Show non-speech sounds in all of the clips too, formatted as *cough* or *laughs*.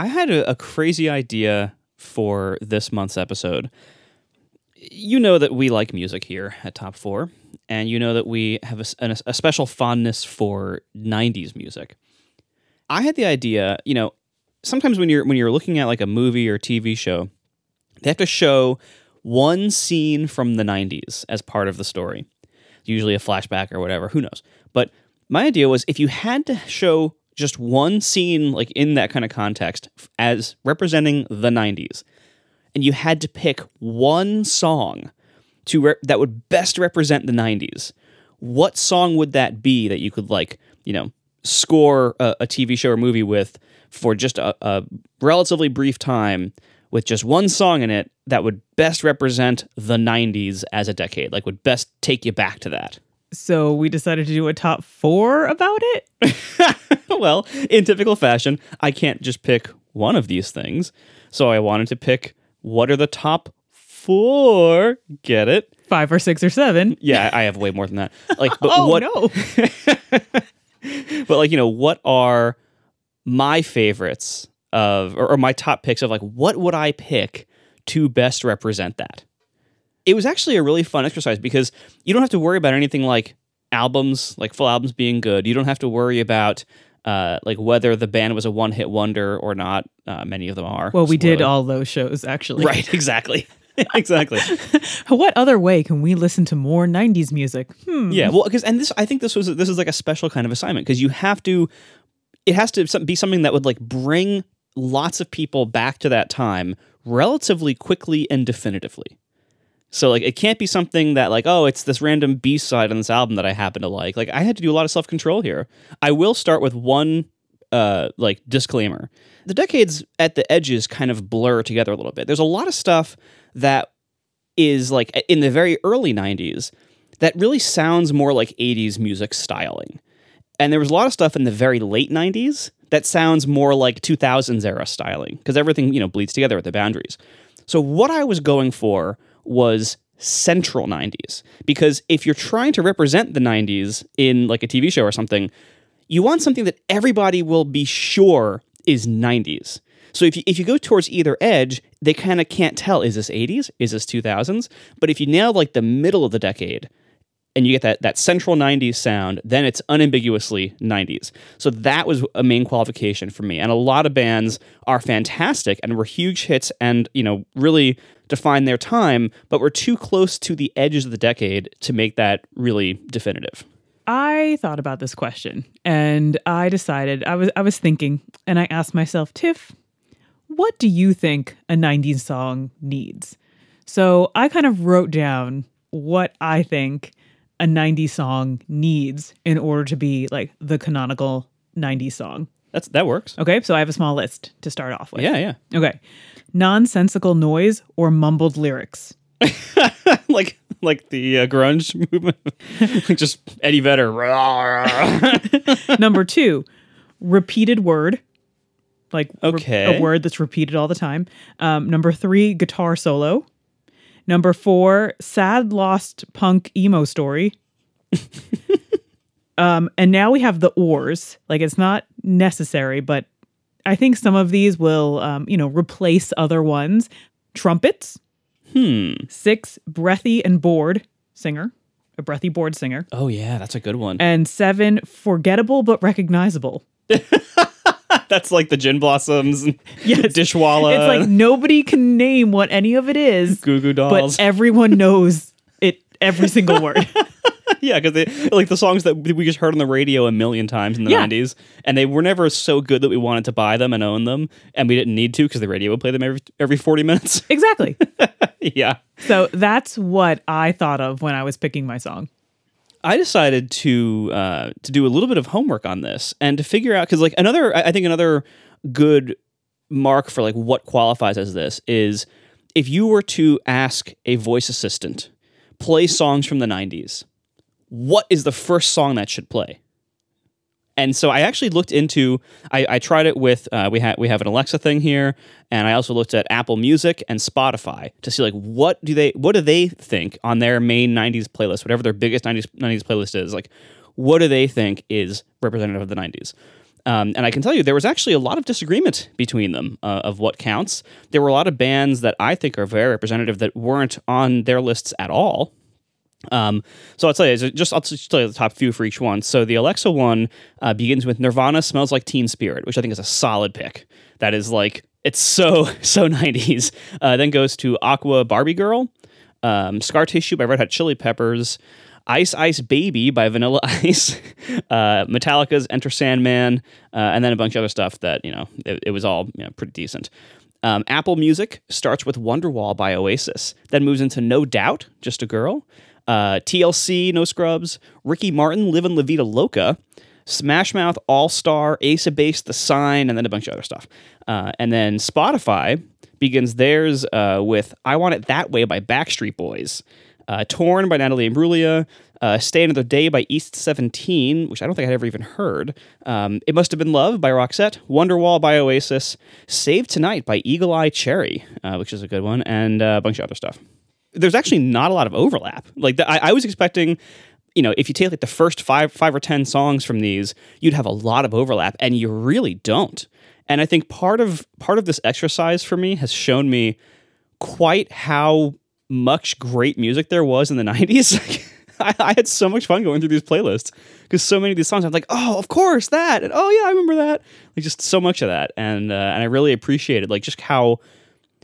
I had a, a crazy idea for this month's episode. You know that we like music here at Top Four, and you know that we have a, a special fondness for '90s music. I had the idea, you know, sometimes when you're when you're looking at like a movie or TV show, they have to show one scene from the '90s as part of the story. Usually a flashback or whatever. Who knows? But my idea was if you had to show just one scene like in that kind of context as representing the 90s and you had to pick one song to re- that would best represent the 90s what song would that be that you could like you know score a, a tv show or movie with for just a, a relatively brief time with just one song in it that would best represent the 90s as a decade like would best take you back to that So we decided to do a top four about it. *laughs* well, in typical fashion, I can't just pick one of these things. So I wanted to pick what are the top four. Get it? Five or six or seven. *laughs* Yeah, I have way more than that. Like, but *laughs* oh what? no. But like, you know, what are my favorites of, or, or my top picks of like, what would I pick to best represent that? It was actually a really fun exercise because you don't have to worry about anything like albums, like full albums being good. You don't have to worry about uh, like whether the band was a one hit wonder or not. Uh, many of them are. Well, we did all those shows actually. Right, *laughs* exactly. *laughs* exactly. *laughs* What other way can we listen to more 90s music? Hmm. Yeah, well, because and this, I think this was this is like a special kind of assignment because you have to, it has to be something that would like bring lots of people back to that time relatively quickly and definitively. So like it can't be something that like oh it's this random B side on this album that I happen to like. Like I had to do a lot of self control here. I will start with one uh like disclaimer. The decades at the edges kind of blur together a little bit. There's a lot of stuff that is like in the very early 90s that really sounds more like 80s music styling. And there was a lot of stuff in the very late 90s that sounds more like 2000s era styling because everything, you know, bleeds together at the boundaries. So what I was going for was central 90s because if you're trying to represent the 90s in like a TV show or something, you want something that everybody will be sure is 90s. So if you, if you go towards either edge, they kind of can't tell is this 80s, is this 2000s? But if you nail like the middle of the decade and you get that that central 90s sound, then it's unambiguously 90s. So that was a main qualification for me. And a lot of bands are fantastic and were huge hits and, you know, really define their time, but were too close to the edges of the decade to make that really definitive. I thought about this question and I decided I was I was thinking and I asked myself, Tiff, what do you think a 90s song needs? So I kind of wrote down what I think a 90s song needs in order to be like the canonical 90s song. That's that works. Okay, so I have a small list to start off with. Yeah, yeah. Okay. Nonsensical noise or mumbled lyrics. *laughs* like like the uh, grunge *laughs* movement, like just Eddie Vedder. *laughs* Number two, repeated word. Like re- Okay. a word that's repeated all the time. Um, number three, guitar solo. Number four, sad lost punk emo story. um, and now we have the ors. Like it's not necessary, but I think some of these will, um, you know, replace other ones. Trumpets. Hmm. Six, breathy and bored singer, a breathy bored singer. Oh yeah, that's a good one. And seven, forgettable but recognizable. *laughs* That's like the Gin Blossoms, and *laughs* Yes. Dishwalla, It's like nobody can name what any of it is, Goo Goo dolls. but everyone knows it every single word. *laughs* *laughs* yeah, because they like the songs that we just heard on the radio a million times in the Yeah. '90s, and they were never so good that we wanted to buy them and own them, and we didn't need to because the radio would play them every every 40 minutes. *laughs* exactly. yeah. So that's what I thought of when I was picking my song. I decided to uh, to do a little bit of homework on this and to figure out because like another I I think another good mark for like what qualifies as this is if you were to ask a voice assistant play songs from the 90s what is the first song that should play and so I actually looked into. I, I tried it with uh, we have we have an Alexa thing here, and I also looked at Apple Music and Spotify to see like what do they what do they think on their main '90s playlist, whatever their biggest '90s '90s playlist is. Like, what do they think is representative of the '90s? Um, and I can tell you, there was actually a lot of disagreement between them uh, of what counts. There were a lot of bands that I think are very representative that weren't on their lists at all. Um, so I'll tell you, just I'll just tell you the top few for each one. So the Alexa one uh, begins with Nirvana "Smells Like Teen Spirit," which I think is a solid pick. That is like it's so *laughs* so 90s. Uh, then goes to Aqua Barbie Girl, um, Scar Tissue by Red Hot Chili Peppers, Ice Ice Baby by Vanilla *laughs* Ice, uh, Metallica's Enter Sandman, uh, and then a bunch of other stuff that you know it, it was all you know, pretty decent. Um, Apple Music starts with Wonderwall by Oasis, then moves into No Doubt, Just a Girl, uh, TLC, No Scrubs, Ricky Martin, Live Livin' La Vida Loca, Smash Mouth, All Star, Ace of Base, The Sign, and then a bunch of other stuff. Uh, and then Spotify begins theirs uh, with I Want It That Way by Backstreet Boys, uh, Torn by Natalie Imbruglia, uh, Stay Another Day by East 17, which I don't think I'd ever even heard. Um, it Must Have Been Love by Roxette, Wonderwall by Oasis, Save Tonight by Eagle Eye Cherry, uh, which is a good one, and uh, a bunch of other stuff. There's actually not a lot of overlap. Like the, I, I was expecting you know, if you take like the first five, five or ten songs from these, you'd have a lot of overlap, and you really don't. And I think part of part of this exercise for me has shown me quite how much great music there was in the *laughs* '90s. I, I had so much fun going through these playlists because so many of these songs I'm like, oh, of course that, and oh yeah, I remember that. Like just so much of that, and uh, and I really appreciated like just how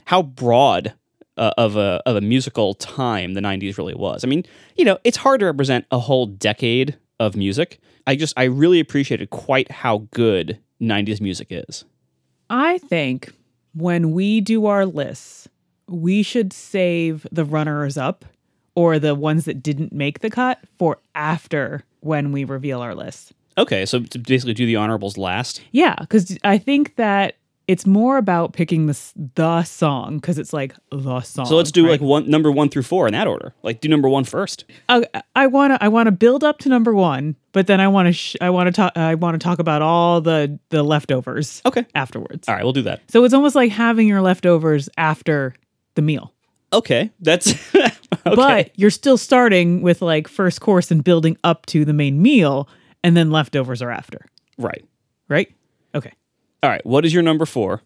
how broad uh, of a of a musical time the 90s really was. I mean, you know, it's hard to represent a whole decade of music. I just I really appreciated quite how good 90s music is. I think when we do our lists, we should save the runners up or the ones that didn't make the cut for after when we reveal our lists. Okay, so to basically do the honorables last. Yeah, because I think that it's more about picking the the song because it's like the song. So let's do right? like one number one through four in that order. Like do number one first. Oh, I, I want to I want to build up to number one, but then I want to sh- I want to talk I want to talk about all the the leftovers. Okay. afterwards. All right, we'll do that. So it's almost like having your leftovers after the meal. Okay, that's *laughs* okay. But you're still starting with like first course and building up to the main meal, and then leftovers are after, right. right? All right, what is your number four?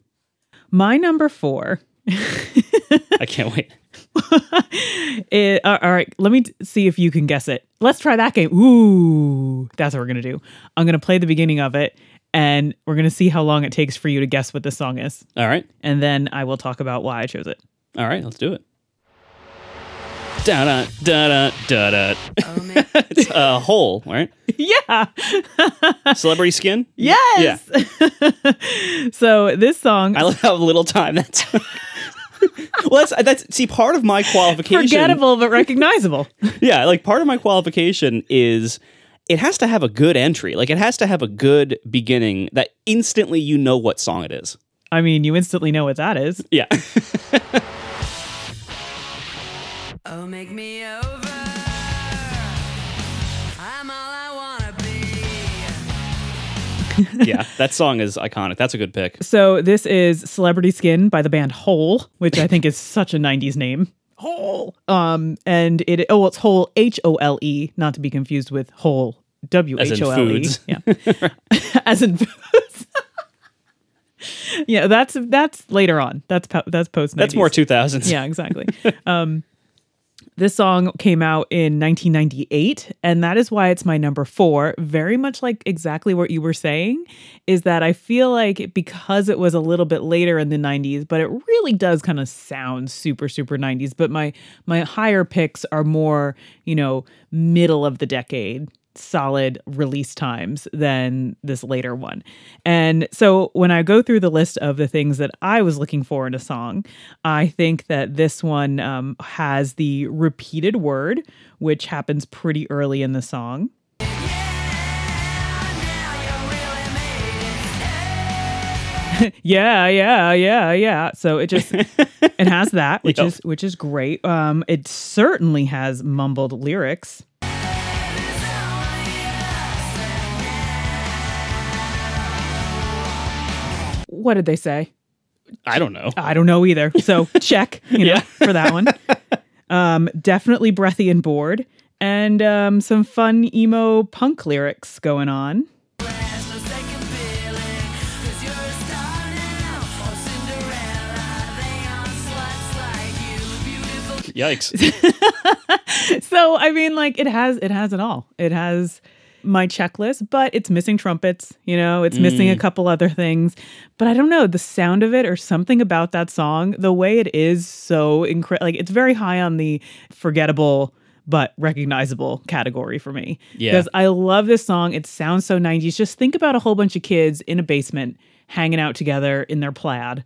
My number four. I can't wait. *laughs* It, uh, all right, let me see if you can guess it. Let's try that game. Ooh, that's what we're gonna do. I'm gonna play the beginning of it, and we're gonna see how long it takes for you to guess what this song is, All right, and then I will talk about why I chose it. all right, let's do it. Da da da da da da. It's a hole, right? yeah. Celebrity skin. Yes. Yeah. *laughs* so this song, I love how little time that's. *laughs* well, that's that's see part of my qualification. forgettable but recognizable. *laughs* Yeah, like part of my qualification is it has to have a good entry. Like it has to have a good beginning that instantly you know what song it is. I mean, you instantly know what that is. Yeah. Oh, make me over. I'm all I wanna be. *laughs* yeah, that song is iconic. That's a good pick. So this is Celebrity Skin by the band Hole, which I think is *laughs* such a 90s name. Hole. Um and it oh it's Hole H O L E, not to be confused with Hole W As in H O L E. foods. Yeah. As in foods. *laughs* yeah, that's that's later on. That's po- that's post That's more 2000s. yeah, exactly. um, this song came out in 1998, and that is why it's my number four. Very much like exactly what you were saying, is that I feel like because it was a little bit later in the 90s, but it really does kind of sound super, super 90s. But my my higher picks are more, you know, middle of the decade solid release times than this later one. And so when I go through the list of the things that I was looking for in a song, I think that this one um, has the repeated word, which happens pretty early in the song. *laughs* yeah, yeah, yeah, yeah. So it just it has that, *laughs* which Yep. is which is great. Um, it certainly has mumbled lyrics. what did they say? I don't know. I don't know either. So *laughs* check, you know, yeah. for that one. Um, definitely breathy and bored, and um, some fun emo punk lyrics going on. Yikes. *laughs* so I mean like it has it has it all. It has my checklist, but it's missing trumpets. You know, it's missing a mm. couple other things. But I don't know the sound of it or something about that song. The way it is so incredible. Like it's very high on the forgettable but recognizable category for me. Yeah. Because I love this song. It sounds so 90s. Just think about a whole bunch of kids in a basement hanging out together in their plaid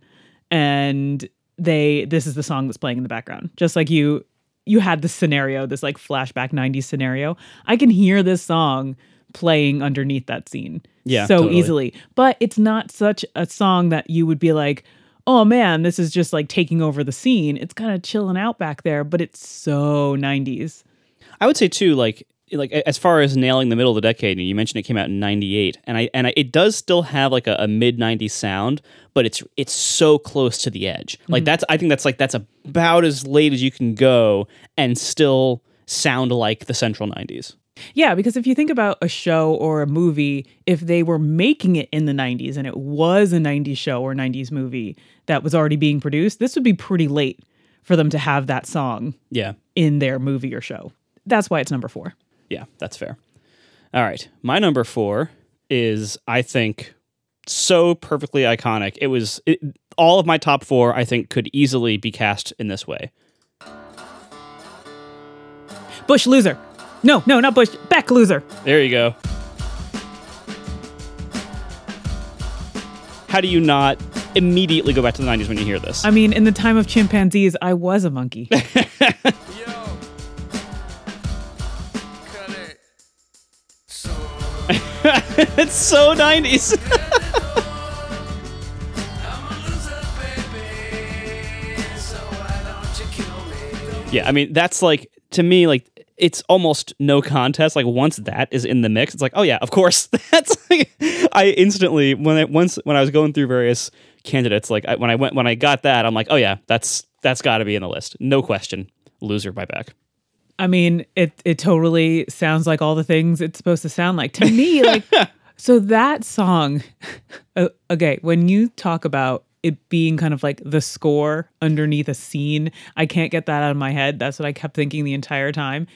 and they this is the song that's playing in the background. Just like you you had this scenario, this like flashback 90s scenario. I can hear this song playing underneath that scene Yeah, so totally. easily. But it's not such a song that you would be like, oh man, this is just like taking over the scene. It's kind of chilling out back there, but it's so 90s. I would say too, like like as far as nailing the middle of the decade, and you mentioned it came out in '98, and I and I, it does still have like a, a mid '90s sound, but it's it's so close to the edge. Like mm-hmm. that's I think that's like that's about as late as you can go and still sound like the central '90s. Yeah, because if you think about a show or a movie, if they were making it in the 90s and it was a 90s show or 90s movie that was already being produced, this would be pretty late for them to have that song Yeah, in their movie or show. That's why it's number four. Yeah, that's fair. All right, my number four is I think so perfectly iconic. It was it, all of my top four. I think could easily be cast in this way. Bush loser. No, no, not Bush. Beck loser. There you go. How do you not immediately go back to the 90s when you hear this? I mean, in the time of chimpanzees, I was a monkey. *laughs* *laughs* it's so 90s. I'm a loser, baby. So why don't you kill me? yeah, I mean, that's like, to me, like, it's almost no contest. Like once that is in the mix, it's like, oh yeah, of course. *laughs* That's like, I instantly when I once when I was going through various candidates, like I, when I went when I got that, I'm like, oh yeah, that's that's got to be in the list, no question. Loser by Beck. I mean, it it totally sounds like all the things it's supposed to sound like to me. Like, *laughs* so that song, uh, okay, when you talk about it being kind of like the score underneath a scene, I can't get that out of my head. That's what I kept thinking the entire time.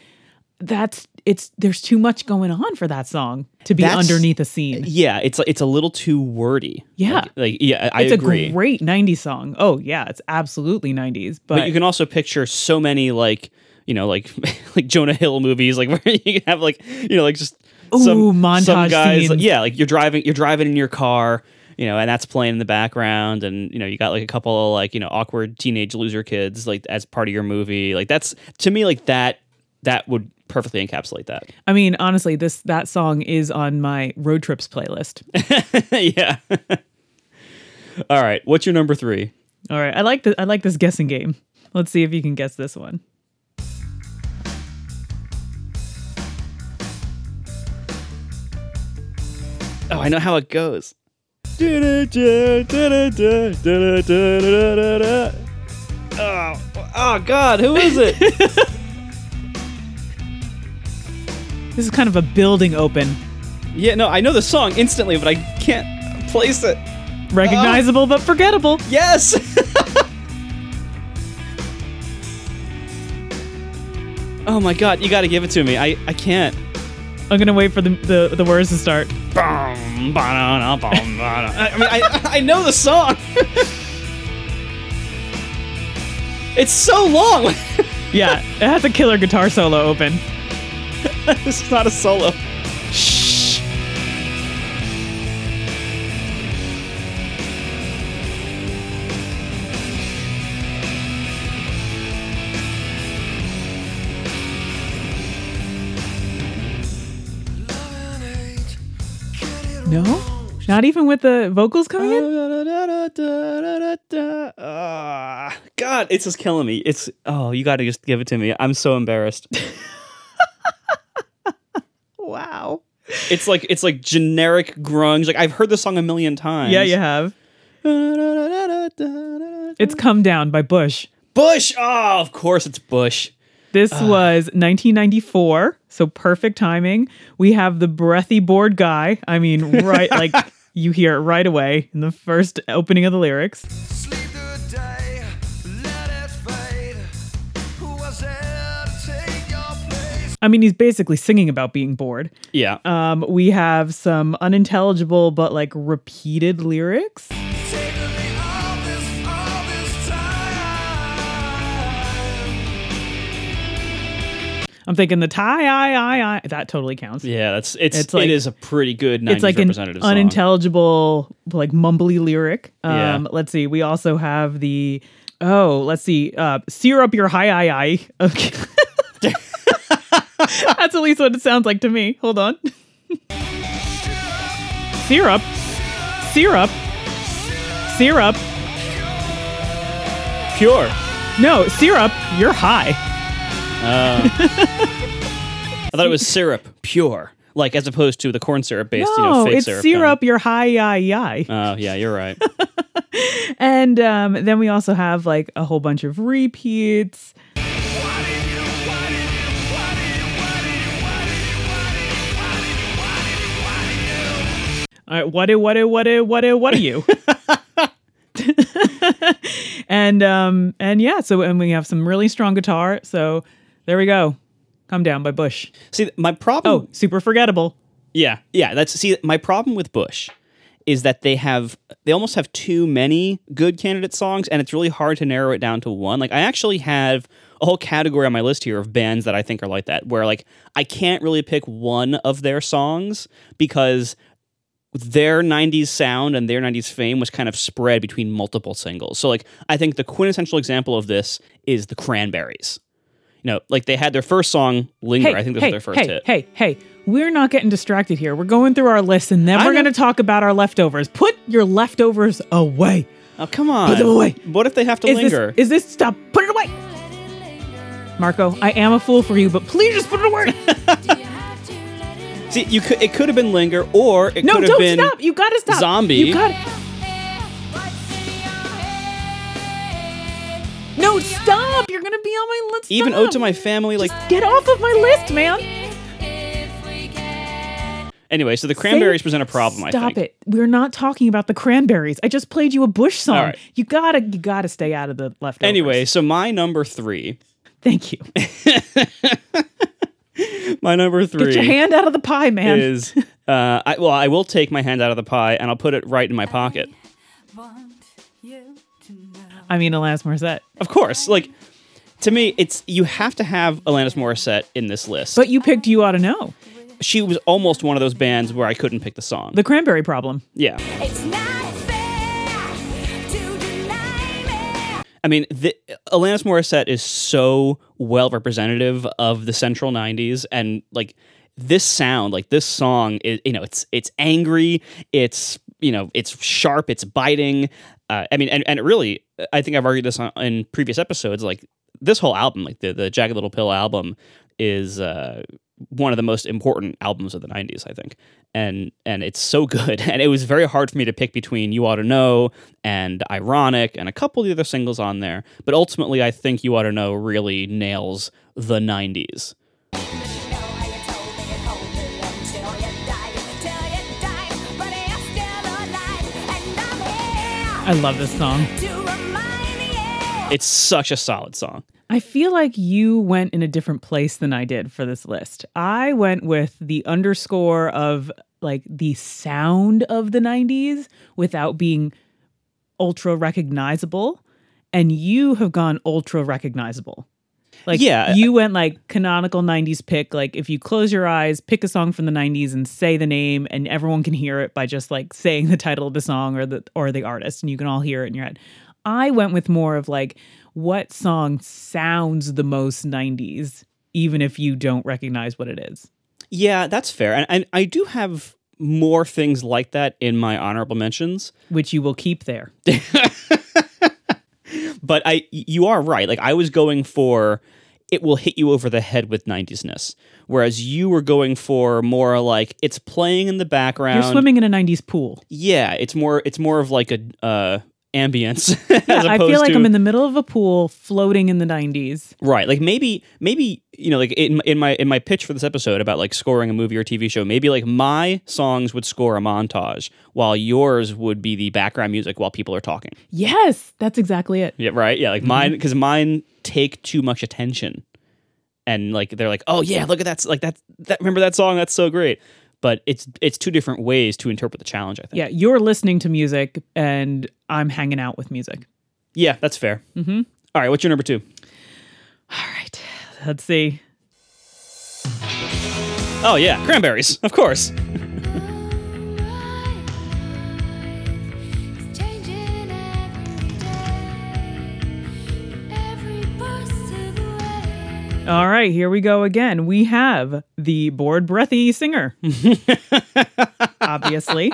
That's it's there's too much going on for that song to be That's- underneath a scene. Yeah, it's it's a little too wordy. Yeah. like, like, yeah, I it's agree. a great 90s song. Oh yeah, it's absolutely 90s. But, but you can also picture so many like you know like *laughs* like Jonah Hill movies like *laughs* where you can have like you know like just some, Ooh, some montage guys scenes. yeah like you're driving you're driving in your car you know and that's playing in the background and you know you got like a couple of like you know awkward teenage loser kids like as part of your movie like that's to me like that that would perfectly encapsulate that I mean, honestly, this that song is on my road trips playlist. *laughs* yeah all right what's your number three All right, I like the I like this guessing game. Let's see if you can guess this one. Oh I know how it goes Oh, oh God, who is it? *laughs* This is kind of a building open, Yeah, no, I know the song instantly, but I can't place it. recognizable but forgettable. Oh. Yes. *laughs* oh my god, you got to give it to me. I I can't. I'm gonna wait for the the, the words to start. Bum, ba-da-da, bum, ba-da. I mean, I I know the song. *laughs* it's so long. *laughs* Yeah, it has a killer guitar solo open. *laughs* this is not a solo. Not even with the vocals coming in. Ah, God, it's just killing me. It's oh, you got to just give it to me. I'm so embarrassed. *laughs* Wow. it's like it's like generic grunge. Like I've heard the song a million times. Yeah, you have. It's "Come Down" by Bush. Bush. Oh, of course it's Bush. This was 1994, so perfect timing. We have the breathy bored guy. I mean, right, like *laughs* You hear it right away in the first opening of the lyrics. I mean, he's basically singing about being bored. Yeah. Um, we have some unintelligible but like repeated lyrics. I'm thinking the tie, I, I, I. That totally counts. yeah, that's it's, It's like- it is a pretty good 90s it's like an song. unintelligible, like mumbly lyric. Um, Yeah. Let's see. We also have the oh, let's see. Uh, sear up your high eye eye. Okay. *laughs* That's at least what it sounds like to me. Hold on. *laughs* syrup, syrup, syrup. Pure. No, syrup. You're high. I thought it was syrup, pure. Like as opposed to the corn syrup based, you know, No, fake it's syrup. syrup. You're high eye eye. Oh, yeah, you're right. *laughs* And um, then we also have like a whole bunch of repeats. All right, what it, what it, what it, what it, what are you? *laughs* *laughs* and um, and yeah, so and we have some really strong guitar. So there we go. Come down by Bush. See, my problem Oh, super forgettable. Yeah, yeah. That's see, my problem with Bush is that they have they almost have too many good candidate songs, and it's really hard to narrow it down to one. Like I actually have a whole category on my list here of bands that I think are like that, where like I can't really pick one of their songs because their 90s sound and their 90s fame was kind of spread between multiple singles. So like I think the quintessential example of this is the Cranberries. You know, like they had their first song Linger. Hey, I think this hey, was their first hey, hit. Hey, hey, we're not getting distracted here. We're going through our list and then I we're going to talk about our leftovers. Put your leftovers away. Oh, come on. Put them away. What if they have to Is linger? this is this stop? Put it away. Marco, I am a fool for you, but please just put it away. *laughs* See, you could it could have been linger, or it no, could have been Zombie. No, don't stop. You got to stop. Zombie. You got No, stop. You're going to be on my list. even Stop. Ode to My Family. Like Get off of my list, man. anyway, so the Cranberries Say- present a problem. I Stop think. it. We're not talking about the cranberries. I just played you a Bush song. All right. You gotta you gotta stay out of the leftovers. Anyway, so my number three, Thank you. *laughs* my number three. Get three your hand out of the pie, man. is uh, I, well, I will take my hand out of the pie and I'll put it right in my pocket. I mean Alanis Morissette. Of course, like to me, it's you have to have Alanis Morissette in this list. But you picked You Ought to Know. she was almost one of those bands where I couldn't pick the song. The Cranberry Problem. yeah. It's not fair to deny me. I mean, the, Alanis Morissette is so well representative of the Central '90s, and like this sound, like this song, is you know, it's it's angry, it's you know, it's sharp, it's biting. Uh, I mean, and and really, I think I've argued this on, in previous episodes. Like this whole album, like the the Jagged Little Pill album, is uh, one of the most important albums of the '90s, I think. And and it's so good, *laughs* and it was very hard for me to pick between "You Ought to Know" and "Ironic" and a couple of the other singles on there. But ultimately, I think "You Ought to Know" really nails the '90s. I love this song. It's such a solid song. I feel like you went in a different place than I did for this list. I went with the underscore of like the sound of the 90s without being ultra recognizable. And you have gone ultra recognizable. Like Yeah. you went like canonical 90s pick. Like if you close your eyes, pick a song from the 90s and say the name and everyone can hear it by just like saying the title of the song or the or the artist and you can all hear it in your head. I went with more of like what song sounds the most 90s even if you don't recognize what it is. Yeah, that's fair. And, and I do have more things like that in my honorable mentions. Which you will keep there. *laughs* But I, you are right. Like I was going for, it will hit you over the head with 90s-ness. Whereas you were going for more like it's playing in the background. You're swimming in a 90s pool. Yeah, it's more. It's more of like a uh, ambience. *laughs* I feel like to, I'm in the middle of a pool floating in the 90s. Right. Like maybe maybe you know like in in my in my pitch for this episode about like scoring a movie or TV show, maybe like my songs would score a montage while yours would be the background music while people are talking. Yes, that's exactly it. Yeah, right. Yeah, like Mm-hmm. mine cuz mine take too much attention. and like they're like, "Oh yeah, look at that! Like that, that remember that song? That's so great." But it's it's two different ways to interpret the challenge. I think. Yeah, you're listening to music and I'm hanging out with music. Yeah, that's fair. Mm-hmm. All right, what's your number two? All right. Let's see. Oh yeah, cranberries, of course. All right, here we go again. We have the bored breathy singer. *laughs* Obviously.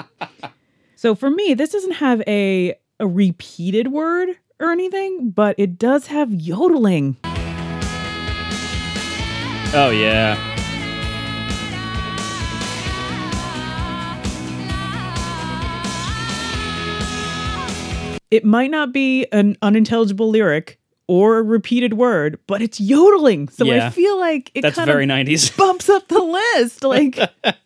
So for me, this doesn't have a a repeated word or anything, but it does have yodeling. Oh yeah. It might not be an unintelligible lyric or a repeated word, but it's yodeling. So Yeah. I feel like it That's kind very of 90s. *laughs* bumps up the list. Like,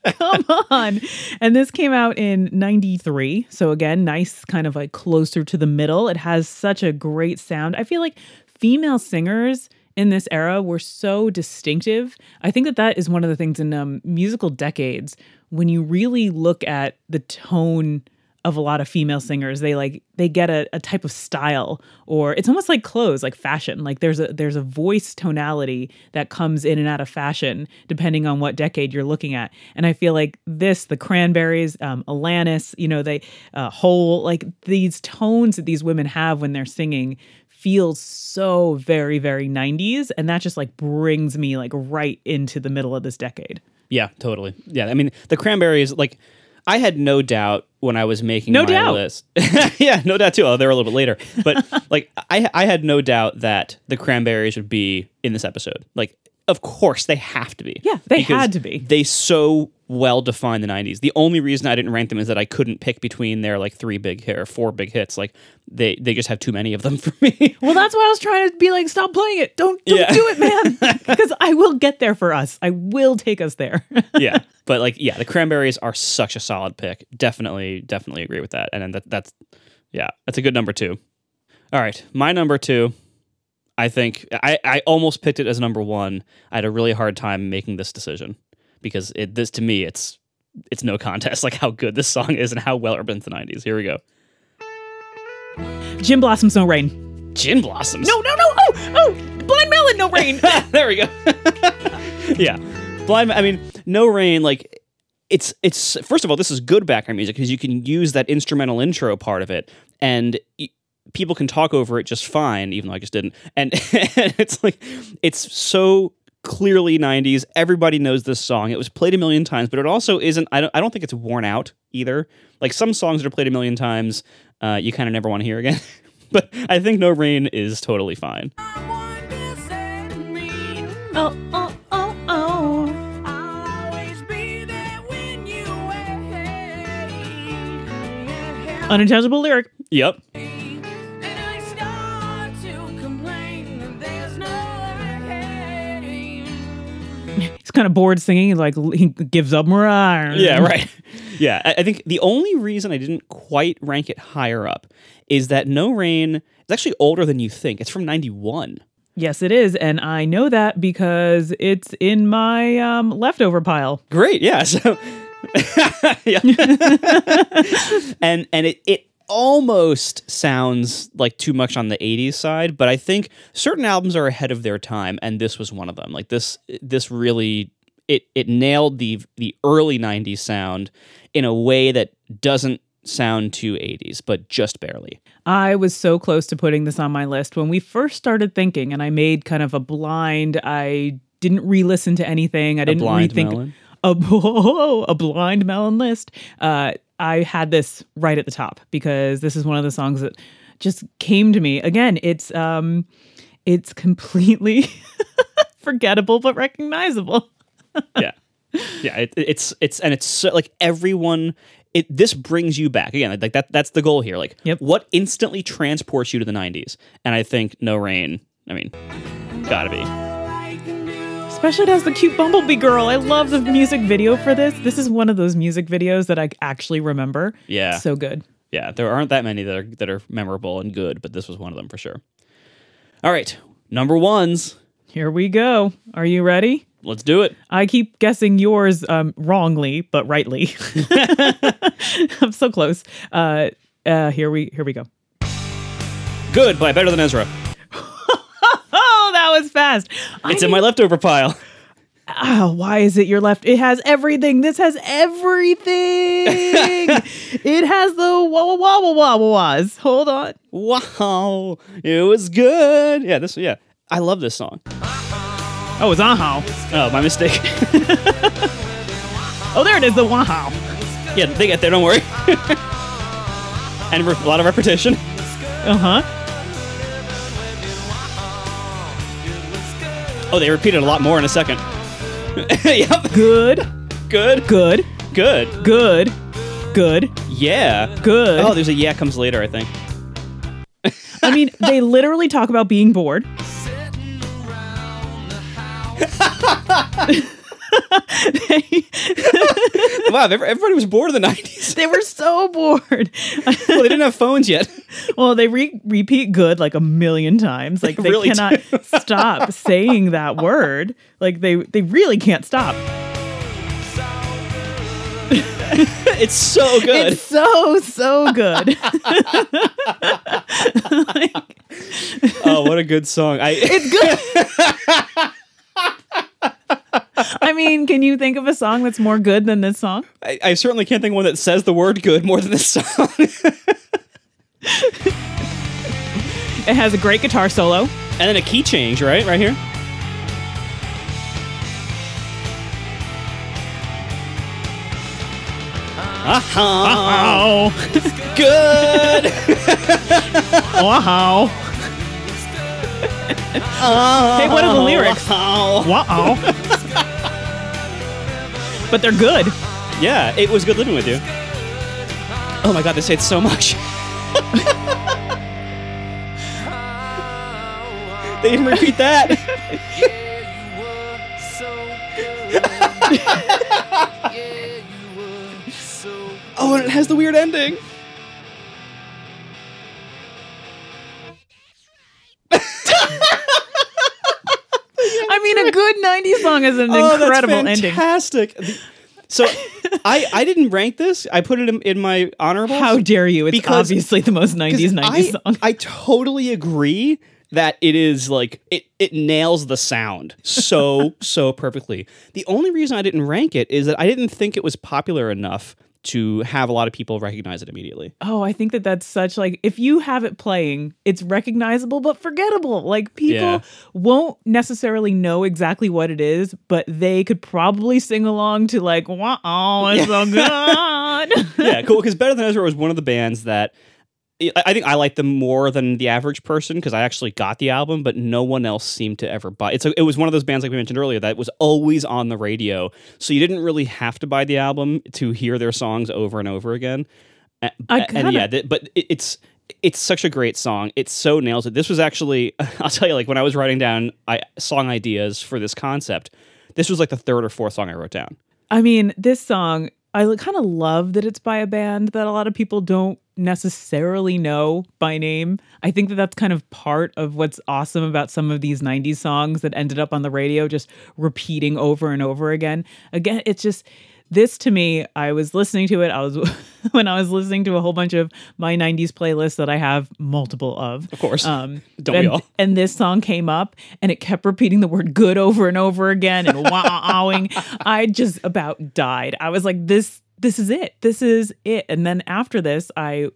come on. And this came out in 93. So, again, nice, kind of like closer to the middle. It has such a great sound. I feel like female singers in this era were so distinctive. I think that that is one of the things in um, musical decades when you really look at the tone of a lot of female singers they like they get a, a type of style or it's almost like clothes like fashion like there's a there's a voice tonality that comes in and out of fashion depending on what decade you're looking at and i feel like this the cranberries um, alanis you know they uh, Hole like these tones that these women have when they're singing feels so very very 90s and that just like brings me like right into the middle of this decade Yeah, totally. Yeah, I mean the cranberries. Like, I had no doubt when I was making No my doubt. list. *laughs* yeah, no doubt too. Oh, they're a little bit later, but *laughs* like I I had no doubt that the cranberries would be in this episode. Like, of course they have to be. Yeah, they had to be. They so well defined the '90s. The only reason I didn't rank them is that I couldn't pick between their like three big hit or four big hits. Like they they just have too many of them for me. *laughs* Well, that's why I was trying to be like, stop playing it. Don't, don't Yeah. do it, man. *laughs* Because I will get there for us. I will take us there. *laughs* yeah, but like, yeah, the cranberries are such a solid pick. Definitely, definitely agree with that. And then that, that's, yeah, that's a good number two. All right, my number two. I think I, I almost picked it as number one. I had a really hard time making this decision because it this to me it's it's no contest *laughs* like how good this song is and how well it represents the '90s. Here we go. Gin Blossoms, no rain. Gin blossoms. No, no, no. Oh, oh, blind melon, no rain. *laughs* there we go. *laughs* yeah, blind. I mean, no rain. Like it's it's first of all, this is good background music because you can use that instrumental intro part of it, and y- people can talk over it just fine. Even though I just didn't, and it's like it's so clearly 90s everybody knows this song it was played a million times but it also isn't i don't, I don't think it's worn out either like some songs that are played a million times uh, you kind of never want to hear again *laughs* but i think no rain is totally fine Someone to set me. oh, oh, oh, oh. I'll always be there when you wait. Unintelligible lyric. yep He's kind of bored singing. Like he gives up. Yeah, right. *laughs* Yeah, I, I think the only reason I didn't quite rank it higher up is that No Rain is actually older than you think. It's from 91. Yes, it is, and I know that because it's in my um, leftover pile. Great, yeah. So *laughs* yeah. *laughs* and and it it almost sounds like too much on the 80s side, but I think certain albums are ahead of their time and this was one of them. Like this this really it it nailed the the early 90s sound in a way that doesn't sound too 80s, but just barely. I was so close to putting this on my list when we first started thinking, and I made kind of a blind. I didn't re-listen to anything. I didn't blind rethink melon? a *laughs* a blind melon list. Uh, I had this right at the top because this is one of the songs that just came to me. Again, it's um, it's completely *laughs* forgettable but recognizable. *laughs* yeah yeah it, it's it's and it's so, like everyone it this brings you back again like that that's the goal here like Yep. what instantly transports you to the 90s and i think no rain i mean gotta be Especially it has the cute bumblebee girl. I love the music video for this. This is one of those music videos that I actually remember. Yeah. So good. yeah there aren't that many that are that are memorable and good but this was one of them for sure all right number ones Here we go. Are you ready? Let's do it. I keep guessing yours um, wrongly, but rightly. *laughs* *laughs* I'm so close. Uh, uh, here we here we go. Good by Better Than Ezra. That was fast. It's in my leftover pile. Oh, why is it your left? It has everything. This has everything. *laughs* it has the wah wah wah wah wah wah wahs. Hold on. Wow, it was good. Yeah, this. Yeah, I love this song. Oh, it's Ahau. Oh, my mistake. *laughs* Oh, there it is. The Wahau. yeah, they get there. Don't worry. *laughs* and a lot of repetition. Uh huh. Oh, they repeat it a lot more in a second. *laughs* yep. Good. Good. Good. Good. Good. Good. Yeah. Good. Oh, there's a yeah comes later. I think. I mean, they literally talk about being bored. *laughs* Wow, everybody was bored in the '90s. They were so bored. *laughs* well, they didn't have phones yet. well, they re- repeat good like a million times. Like *laughs* they really cannot *laughs* stop saying that word. Like they they really can't stop. It's so good. It's so so good. oh, what a good song. I it's good. *laughs* I mean, can you think of a song that's more good than this song? I, I certainly can't think of one that says the word good more than this song. It has a great guitar solo. and then a key change, right? Right here. Uh-huh. Good. *laughs* Wow. Hey, what are the lyrics? Wow. Wow. but they're good. Yeah, it was good living with you. Oh my god, this say it so much. *laughs* they even repeat that. *laughs* *laughs* oh, and it has the weird ending. I mean, a good 90s song is an Oh, incredible that's ending. fantastic. So, I I didn't rank this. I put it in, in my honorable. How dare you? It's Because- obviously the most 90s 90s I, song. I totally agree that it is like it it nails the sound so *laughs* so perfectly. The only reason I didn't rank it is that I didn't think it was popular enough to have a lot of people recognize it immediately. Oh, I think that that's such like if you have it playing, it's recognizable but forgettable. Like people Yeah. won't necessarily know exactly what it is, but they could probably sing along to like, "Wow, it's so *laughs* good." yeah, cool. Because Better Than Ezra was one of the bands that I I think I like them more than the average person because I actually got the album, but no one else seemed to ever buy. It's a, it was one of those bands like we mentioned earlier that was always on the radio, so you didn't really have to buy the album to hear their songs over and over again. And kinda- yeah, th- but it, it's it's such a great song. It so nails it. This was actually *laughs* I'll tell you like when I was writing down I, song ideas for this concept, this was like the third or fourth song I wrote down. I mean, this song, I kind of love that it's by a band that a lot of people don't necessarily know by name. I think that that's kind of part of what's awesome about some of these 90s songs that ended up on the radio just repeating over and over again. Again, it's just this to me, I was listening to it. I was *laughs* when I was listening to a whole bunch of my 90s playlists that I have multiple of. Of course. Um, *laughs* Don't and, we all? and this song came up and it kept repeating the word good over and over again and *laughs* wowing. I just about died. I was like, this this is it. This is it. And then after this, I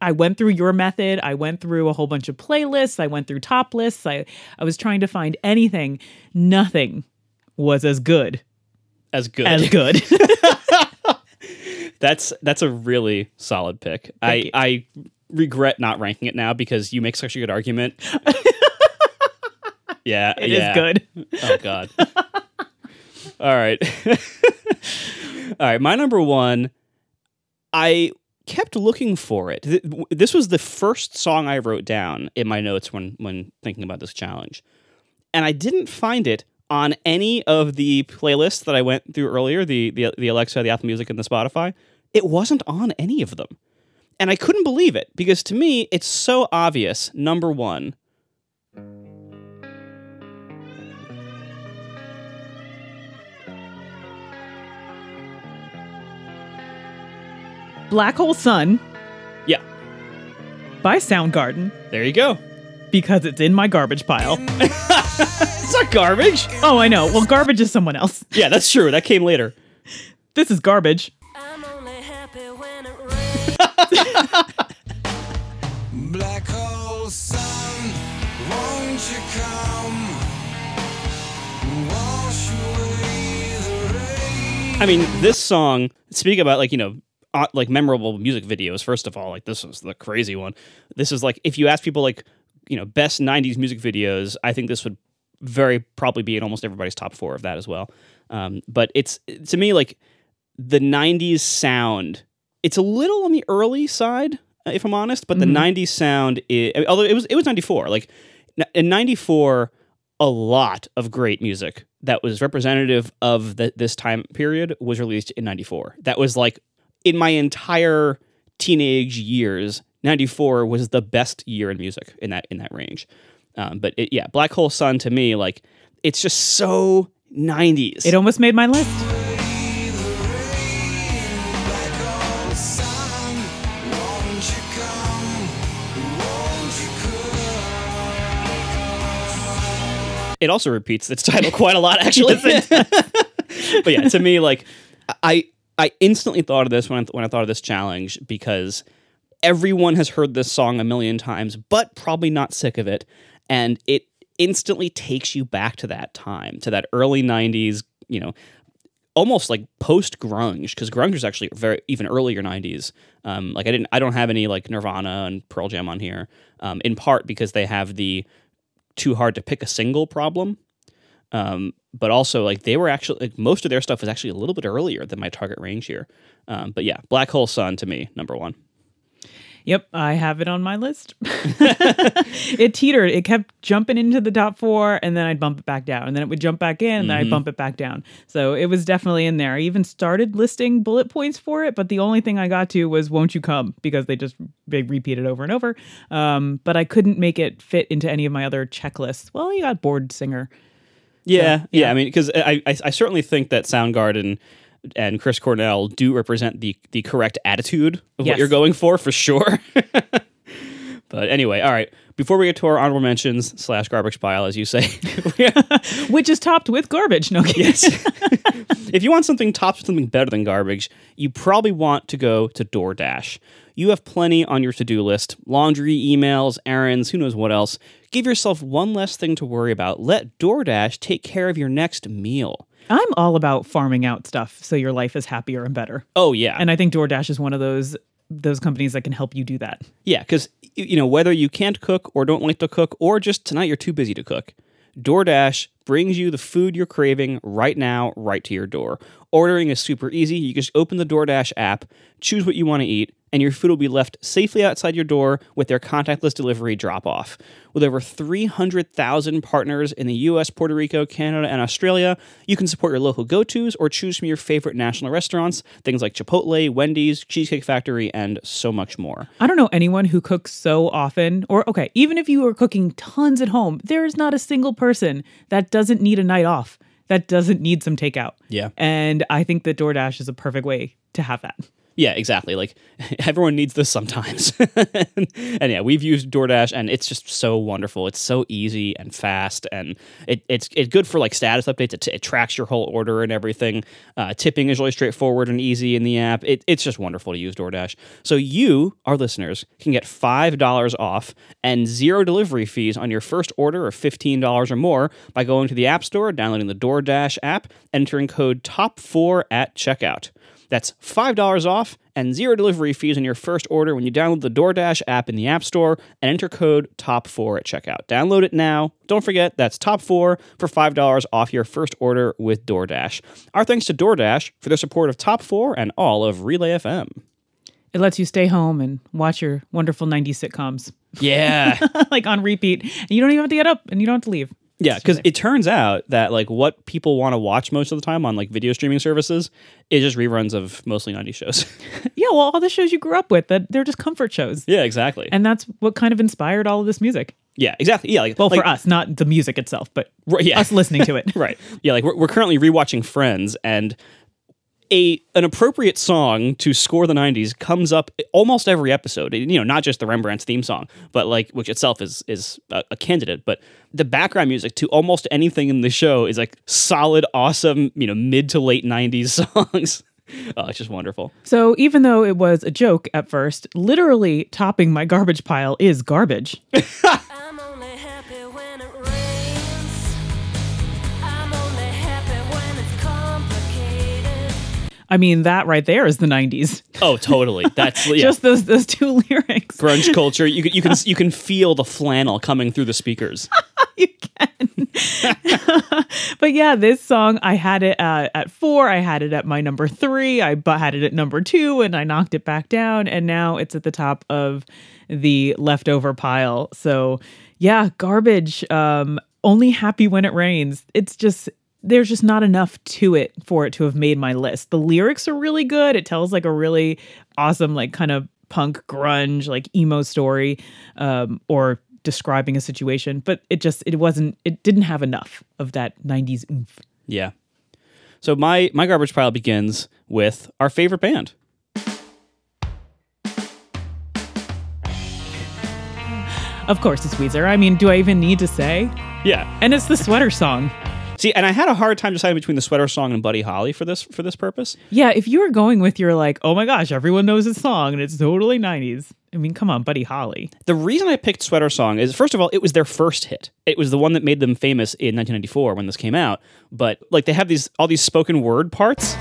I went through your method. I went through a whole bunch of playlists. I went through top lists. I, I was trying to find anything. Nothing was as good As good as good. *laughs* *laughs* That's that's a really solid pick. I you. I regret not ranking it now because you make such a good argument. *laughs* yeah, It is yeah. good. Oh god. All right. All right, my number 1 I kept looking for it. This was the first song I wrote down in my notes when when thinking about this challenge. And I didn't find it on any of the playlists that I went through earlier, the, the the, Alexa, the Apple Music, and the Spotify, it wasn't on any of them. And I couldn't believe it because to me, it's so obvious. Number one. Black Hole Sun. Yeah. By Soundgarden. There you go because it's in my garbage pile. *laughs* It's not garbage. Oh, I know. Well, garbage is someone else. *laughs* Yeah, that's true. That came later. This is garbage. I'm only happy when it *laughs* rains. Black hole sun, won't you come? Wash away the rain. I mean, this song. Speak about like you know, uh, like memorable music videos. First of all, like this was the crazy one. This is like if you ask people like you know best '90s music videos, I think this would very probably be in almost everybody's top four of that as well. Um, but it's to me like the '90s sound. It's a little on the early side, uh, if I'm honest. But the '90s sound, is, although it was it was '94, like in '94 a lot of great music that was representative of the, this time period was released in 94 that was like in my entire teenage years 94 was the best year in music in that in that range um, but it, yeah black hole sun to me like it's just so 90s It almost made my list. Black hole sun, won't you come? Won't you come? it also repeats its title *laughs* quite a lot actually *laughs* but yeah to me like i i instantly thought of this when I, when I thought of this challenge because everyone has heard this song a million times but probably not sick of it. And it instantly takes you back to that time to that early 90s you know almost like post grunge because grunge was actually very even earlier 90s um, like i didn't i don't have any like nirvana and pearl jam on here um, in part because they have the too hard to pick a single problem. Um, but also like they were actually like most of their stuff was actually a little bit earlier than my target range here. Um, but yeah black hole sun to me number one Yep, I have it on my list. *laughs* it teetered. It kept jumping into the top four, and then I'd bump it back down, and then it would jump back in, and then I'd bump it back down. So it was definitely in there. I even started listing bullet points for it, but the only thing I got to was "Won't you come?" because they just they repeat it over and over. Um, but I couldn't make it fit into any of my other checklists. Well, you got bored singer. Yeah, yeah. I mean, because I, I, I certainly think that Soundgarden and Chris Cornell do represent the the correct attitude of Yes. what you're going for, for sure. *laughs* but anyway, all right. Before we get to our honorable mentions slash garbage pile, as you say, *laughs* *laughs* which is topped with garbage. No, kidding. yes. if you want something topped with something better than garbage, you probably want to go to DoorDash. You have plenty on your to do list laundry, emails, errands, who knows what else. Give yourself one less thing to worry about. Let DoorDash take care of your next meal. I'm all about farming out stuff so your life is happier and better. Oh, yeah. And I think DoorDash is one of those those companies that can help you do that. Yeah, because you know whether you can't cook or don't like to cook, or just tonight you're too busy to cook, DoorDash brings you the food you're craving right now, right to your door. Ordering is super easy. You just open the DoorDash app, choose what you want to eat, and your food will be left safely outside your door with their contactless delivery drop off. With over 300,000 partners in the US, Puerto Rico, Canada, and Australia, you can support your local go tos or choose from your favorite national restaurants, things like Chipotle, Wendy's, Cheesecake Factory, and so much more. I don't know anyone who cooks so often, or okay, even if you are cooking tons at home, there is not a single person that doesn't need a night off, that doesn't need some takeout. Yeah. And I think that DoorDash is a perfect way to have that. Yeah, exactly. Like *laughs* everyone needs this sometimes. *laughs* and, yeah, we've used DoorDash and it's just so wonderful. It's so easy and fast and it, it's it's good for like status updates. It, it tracks your whole order and everything. Uh, tipping is really straightforward and easy in the app. It, it's just wonderful to use DoorDash. So you, our listeners, can get $5 off and zero delivery fees on your first order of $15 or more by going to the App Store, downloading the DoorDash app, entering code TOP4 at checkout. That's $5 off and zero delivery fees on your first order when you download the DoorDash app in the App Store and enter code TOP4 at checkout. Download it now. Don't forget, that's TOP4 for $5 off your first order with DoorDash. Our thanks to DoorDash for their support of Top 4 and all of Relay FM. It lets you stay home and watch your wonderful 90s sitcoms Yeah. *laughs* like on repeat. And you don't even have to get up and you don't have to leave. Yeah, because it turns out that like what people want to watch most of the time on like video streaming services is just reruns of mostly 90 shows. *laughs* Yeah, well, all the shows you grew up with, that they're just comfort shows. yeah, exactly. And that's what kind of inspired all of this music. yeah, exactly. Yeah, like Well, like, for us, not the music itself, but Right, yeah. us listening to it. *laughs* right. Yeah, like we're, we're currently rewatching Friends, and a an appropriate song to score the 90s comes up almost every episode. You know not just the Rembrandts' theme song but like which itself is is a, a candidate. But the background music to almost anything in the show is like solid awesome you know mid to late 90s *laughs* songs. Oh it's just wonderful. So even though it was a joke at first, literally topping my garbage pile is garbage. *laughs* I mean, that right there is the 90s. oh totally that's *laughs* yeah. Just those those two *laughs* lyrics. grunge culture you can you can *laughs* you can feel the flannel coming through the speakers you can. but yeah, this song, I had it uh, at four. I had it at my number three. I had it at number two and I knocked it back down. And now it's at the top of the leftover pile. So yeah, garbage. Um, only happy when it rains. It's just. There's just not enough to it for it to have made my list. The lyrics are really good. It tells like a really awesome, like kind of punk grunge, like emo story, um, or describing a situation, but it just it wasn't it didn't have enough of that 90s oomph. Yeah. So my my garbage pile begins with our favorite band. Of course it's Weezer. I mean, do I even need to say? Yeah. And it's the sweater song. See, and I had a hard time deciding between the sweater song and Buddy Holly for this for this purpose. Yeah, if you were going with your like, oh my gosh, everyone knows this song and it's totally 90s. I mean, come on, Buddy Holly. The reason I picked Sweater Song is first of all, it was their first hit. It was the one that made them famous in 1994 when this came out. But like they have these all these spoken word parts.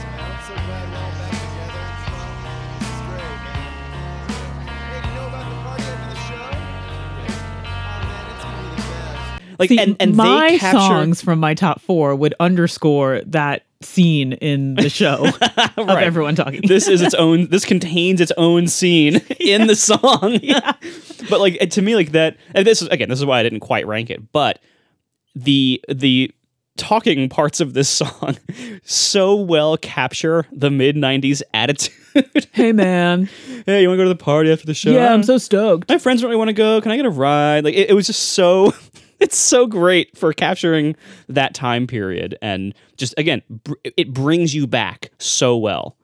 Like See, and, and my they capture songs from my top four would underscore that scene in the show *laughs* of everyone talking. this is its *laughs* own this contains its own scene *laughs* in the song. But like to me like that and this is again this is why i didn't quite rank it but the the talking parts of this song so well capture the mid 90s attitude. Hey man, hey you want to go to the party after the show? Yeah, I'm so stoked. my friends don't really want to go. Can i get a ride? Like it, it was just so it's so great for capturing that time period and just again br- it brings you back so well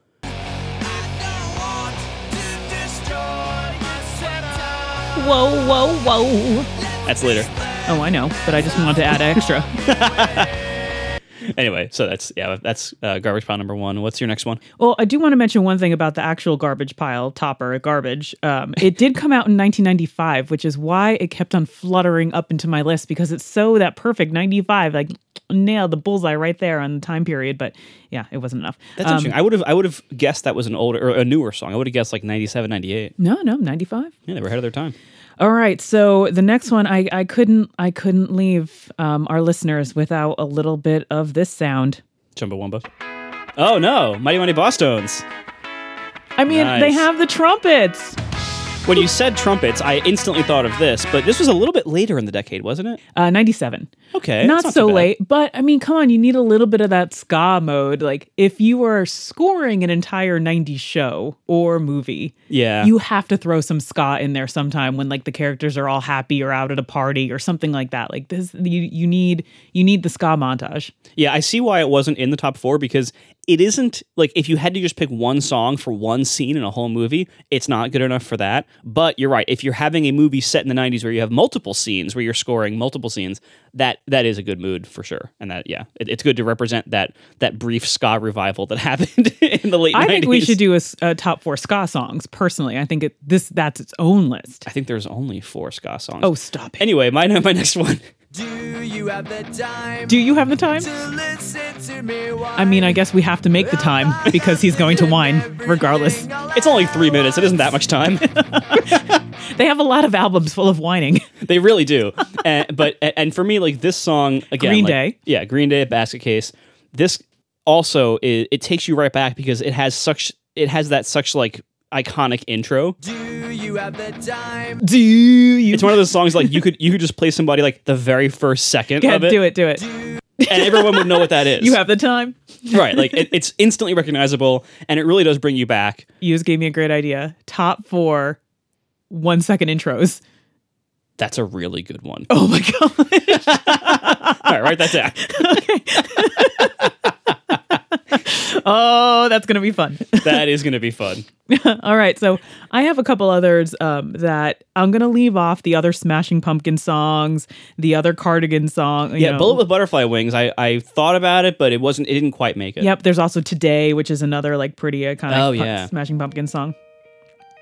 Whoa, whoa, whoa. that's later Oh, I know, but I just wanted to add extra. *laughs* Anyway, so that's yeah, that's uh, garbage pile number one. What's your next one? Well, I do want to mention one thing about the actual garbage pile topper garbage. Um, it did come out in 1995, which is why it kept on fluttering up into my list because it's so that perfect 95, like nailed the bullseye right there on the time period. But yeah, it wasn't enough. That's Um, interesting. I would have I would have guessed that was an older or a newer song. I would have guessed like 97, 98. no, no, 95. Yeah, they were ahead of their time. All right, so the next one, I, I couldn't I couldn't leave um, our listeners without a little bit of this sound. Chumbawamba. Oh no, Mighty Mighty Bosstones. I mean, they have the trumpets. When you said trumpets, I instantly thought of this, but this was a little bit later in the decade, wasn't it? Uh, 97. Okay, not, that's so late, but I mean, come on, you need a little bit of that ska mode. Like, if you are scoring an entire 90s show or movie, Yeah. you have to throw some ska in there sometime when like the characters are all happy or out at a party or something like that. Like this, you you need you need the ska montage. Yeah, I see why it wasn't in the top four because it isn't like if you had to just pick one song for one scene in a whole movie, it's not good enough for that. But you're right. If you're having a movie set in the 90s where you have multiple scenes, where you're scoring multiple scenes, that that is a good mood for sure. And that yeah, it, it's good to represent that that brief ska revival that *laughs* happened in the late 90s. I think we should do a top four ska songs. Personally, I think it this that's its own list. I think there's only four ska songs. Oh, stop it! Anyway, my *laughs* my next one. Do you have the time Do you have the time? to listen to me? I mean, I guess we have to make the time because he's going to whine regardless. It's only three minutes. It isn't that much time. *laughs* They have a lot of albums full of whining. They really do. and, but and for me, like this song again, Green like- Day. yeah, Green Day, Basket Case. This also is, it takes you right back because it has such it has that such like iconic intro. Do you have the time? Do you? It's one of those songs like you could you could just play somebody like the very first second Go of it, do it, do it. and everyone would know what that is. You have the time. *laughs* right, like it, it's instantly recognizable, and it really does bring you back. You just gave me a great idea. Top four one second intros. That's a really good one. Oh my *laughs* god. All right, write that down. *laughs* Oh, that's gonna be fun. *laughs* that is going to be fun. *laughs* All right, so I have a couple others um, that I'm gonna leave off the other Smashing Pumpkin songs, the other Cardigan song. you Yeah, know. Bullet with Butterfly Wings. I, I thought about it, but it wasn't. It didn't quite make it. Yep, there's also Today, which is another like pretty iconic Oh, pu- yeah. Smashing Pumpkin song.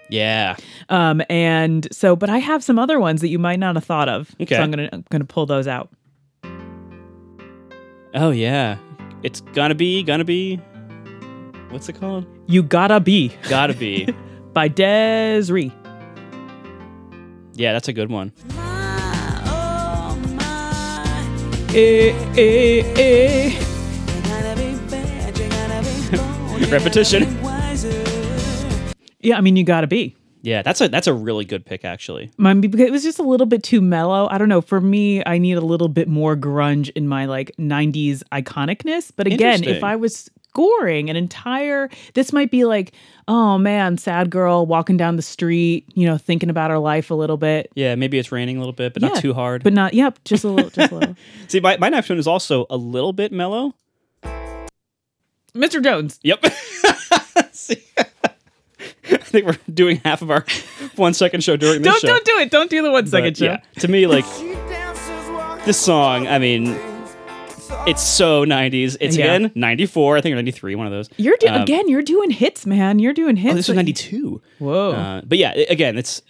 Yeah. Um, and so, but I have some other ones that you might not have thought of. Okay. So I'm gonna I'm gonna pull those out. Oh yeah. It's gonna be gonna be. What's it called? You gotta be Gotta be. *laughs* by Desiree. yeah, that's a good one. Eh, eh, eh. *laughs* Repetition. Yeah, I mean, you gotta be. Yeah, that's a that's a really good pick actually. Mine because it was just a little bit too mellow. I don't know. For me, I need a little bit more grunge in my like '90s iconicness. But again, if I was scoring an entire, this might be like, oh man, sad girl walking down the street, you know, thinking about her life a little bit. Yeah, maybe it's raining a little bit, but Yeah, not too hard. But not, yep, just a little, just a little. *laughs* See, my, my next one is also a little bit mellow. Mr. Jones. Yep. *laughs* See, *laughs* I think we're doing half of our one second show during this Don't show. don't do it. Don't do the one But, second show. yeah, to me, like this song, I mean, it's so 90s. It's Yeah. again 94, I think, or 93, one of those. You're do- Um, again. You're doing hits, man. You're doing hits. Oh, this was 92. Whoa. Uh, but yeah, i- again, it's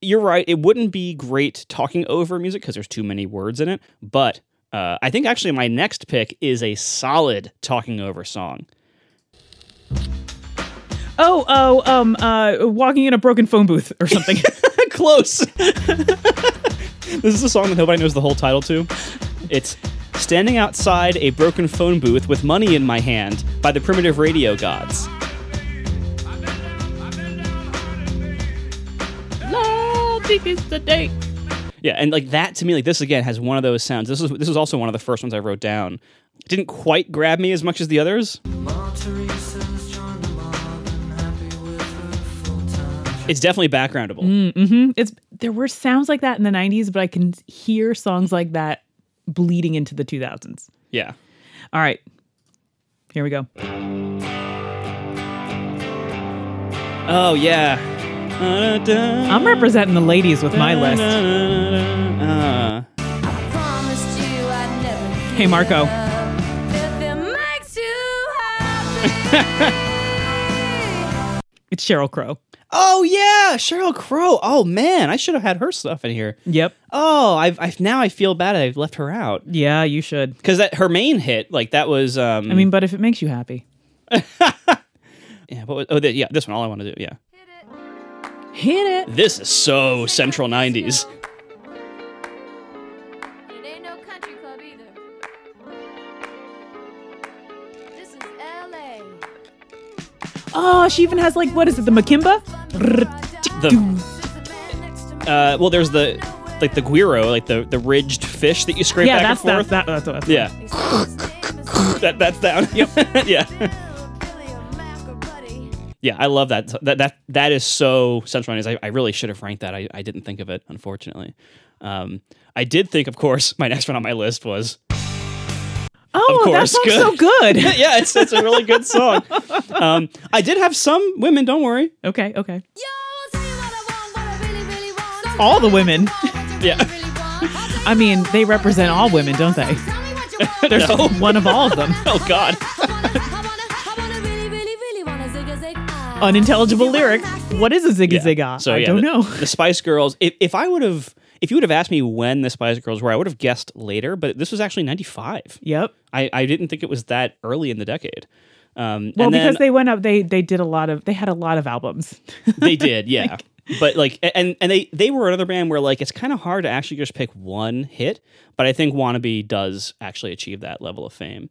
you're right. It wouldn't be great talking over music because there's too many words in it. But uh, I think actually my next pick is a solid talking over song. oh, oh, um, uh, walking in a broken phone booth or something. *laughs* Close. *laughs* this is a song that nobody knows the whole title to. It's Standing Outside a Broken Phone Booth with Money in My Hand by the Primitive Radio Gods. Yeah, and like that to me, like this again has one of those sounds. This is this was also one of the first ones I wrote down. It didn't quite grab me as much as the others. It's definitely backgroundable. Mm, hmm it's there were sounds like that in the 90s, but I can hear songs like that bleeding into the 2000s. Yeah. All right. Here we go. Oh yeah. I'm representing the ladies with my list. Uh, Promised you I'd never Hey, Marco. If it makes you happy. It's Sheryl Crow. Oh yeah, Sheryl Crow. Oh man, I should have had her stuff in here. Yep. Oh, I've, I've now I feel bad I've left her out Yeah, you should. because that her main hit like that was. Um, I mean, but if it makes you happy, *laughs* yeah, what was, oh the, yeah, this one. All I want to do, yeah. hit it. This is so central '90s. Oh, she even has like what is it, the Makimba? The uh, well, there's the like the guiro, like the the ridged fish that you scrape Yeah, back that's and that, forth. that, that's, that's Yeah, that that's down. Yep. *laughs* yeah. Yeah, I love that. That that that is so central. 90s. I, I really should have ranked that. I, I didn't think of it, unfortunately. Um, I did think, of course, *laughs* my next one on my list was Oh, Of that course, song's good. so good. *laughs* yeah, it's it's a really good *laughs* song. Um, I did have some women. Don't worry. okay, okay. Yo, I'll tell you what I want, what I really, really want. All the women. *laughs* Yeah. I mean, they represent all women, don't they? Tell me what you want. There's No. one of all of them. Oh God. Unintelligible lyric. What is a ziggy Yeah. zigga? So I yeah, don't the, know. The Spice Girls. If, if I would have, if you would have asked me when the Spice Girls were, I would have guessed later. But this was actually '95. Yep. I, I didn't think it was that early in the decade. Um, Well, and then because they went up, they they did a lot of, they had a lot of albums. they did, *laughs* yeah. but like, and and they they were another band where like it's kind of hard to actually just pick one hit. But I think Wannabe does actually achieve that level of fame.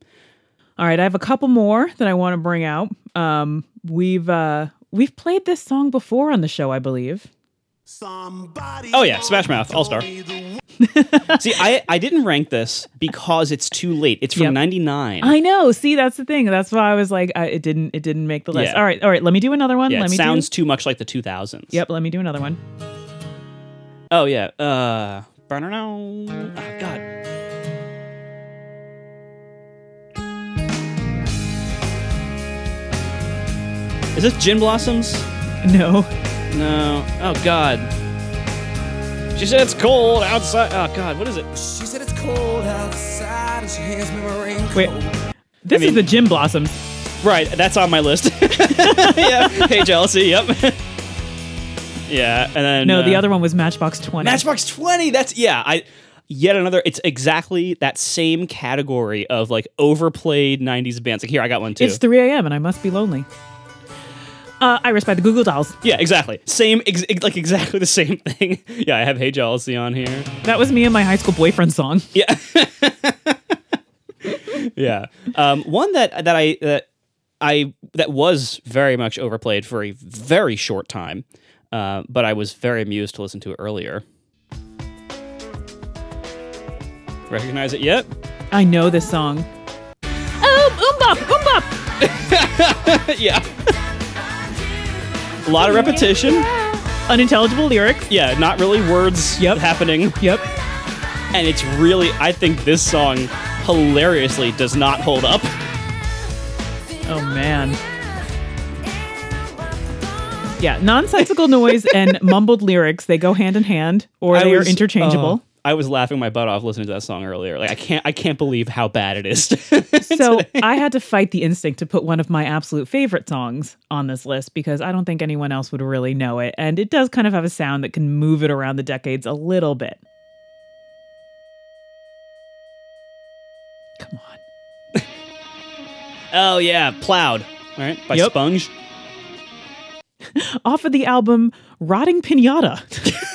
All right, I have a couple more that I want to bring out. Um, we've uh, we've played this song before on the show, I believe. Oh yeah, Smash Mouth, All Star. *laughs* See, I I didn't rank this because it's too late. It's from Yep. '99. I know. See, that's the thing. That's why I was like, I, it didn't it didn't make the list. Yeah. All right, all right. Let me do another one. Yeah, let it me sounds do. too much like the 2000s. Yep. Let me do another one. Oh yeah. Uh. Burner now. Oh God. Is this Gin Blossoms? No. No. Oh God. She said it's cold outside. Oh God, what is it? She said it's cold outside and she hands me my raincoat. Wait. This mean- is the Gin Blossoms. Right, that's on my list. *laughs* yeah. Hey, jealousy. Yep. *laughs* yeah, and then No, the uh, other one was Matchbox 20. Matchbox Twenty. That's yeah. I yet another. It's exactly that same category of like overplayed '90s bands. Like here, I got one too. It's 3 a.m. and I must be lonely. Uh, Iris by the Goo Goo Dolls. yeah, exactly. Same, ex- ex- like exactly the same thing. *laughs* yeah, I have Hey Jealousy on here. That was me and my high school boyfriend song. *laughs* Yeah. yeah. Um, one that that I that I that was very much overplayed for a very short time, uh, but I was very amused to listen to it earlier. Recognize it yet? I know this song. Oh, oombop, oombop. *laughs* yeah. A lot of repetition. Unintelligible lyrics. Yeah, not really words Yep. happening. Yep. And it's really, I think this song hilariously does not hold up. Oh man. Yeah, nonsensical noise and *laughs* mumbled lyrics, they go hand in hand or I they was- are interchangeable. I was laughing my butt off listening to that song earlier. Like I can't, I can't believe how bad it is. *laughs* so I had to fight the instinct to put one of my absolute favorite songs on this list because I don't think anyone else would really know it. And it does kind of have a sound that can move it around the decades a little bit. Come on. oh yeah, plowed. All right, by Yep. Sponge. *laughs* Off of the album Rotting Pinata. *laughs*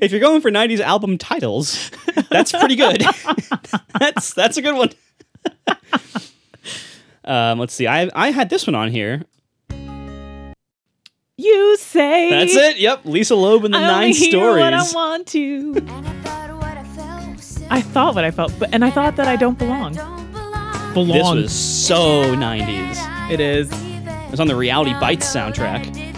*laughs* If you're going for '90s album titles, that's pretty good. *laughs* that's that's a good one. *laughs* um, let's see. I I had this one on here. you say That's it. Yep, Lisa Loeb and the I Nine only hear what I want to. I thought what I felt was I thought what I felt, but and I thought that I don't belong. don't belong. Belong. This was so '90s. It is. It was on the Reality Bites soundtrack.